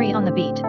On the beat.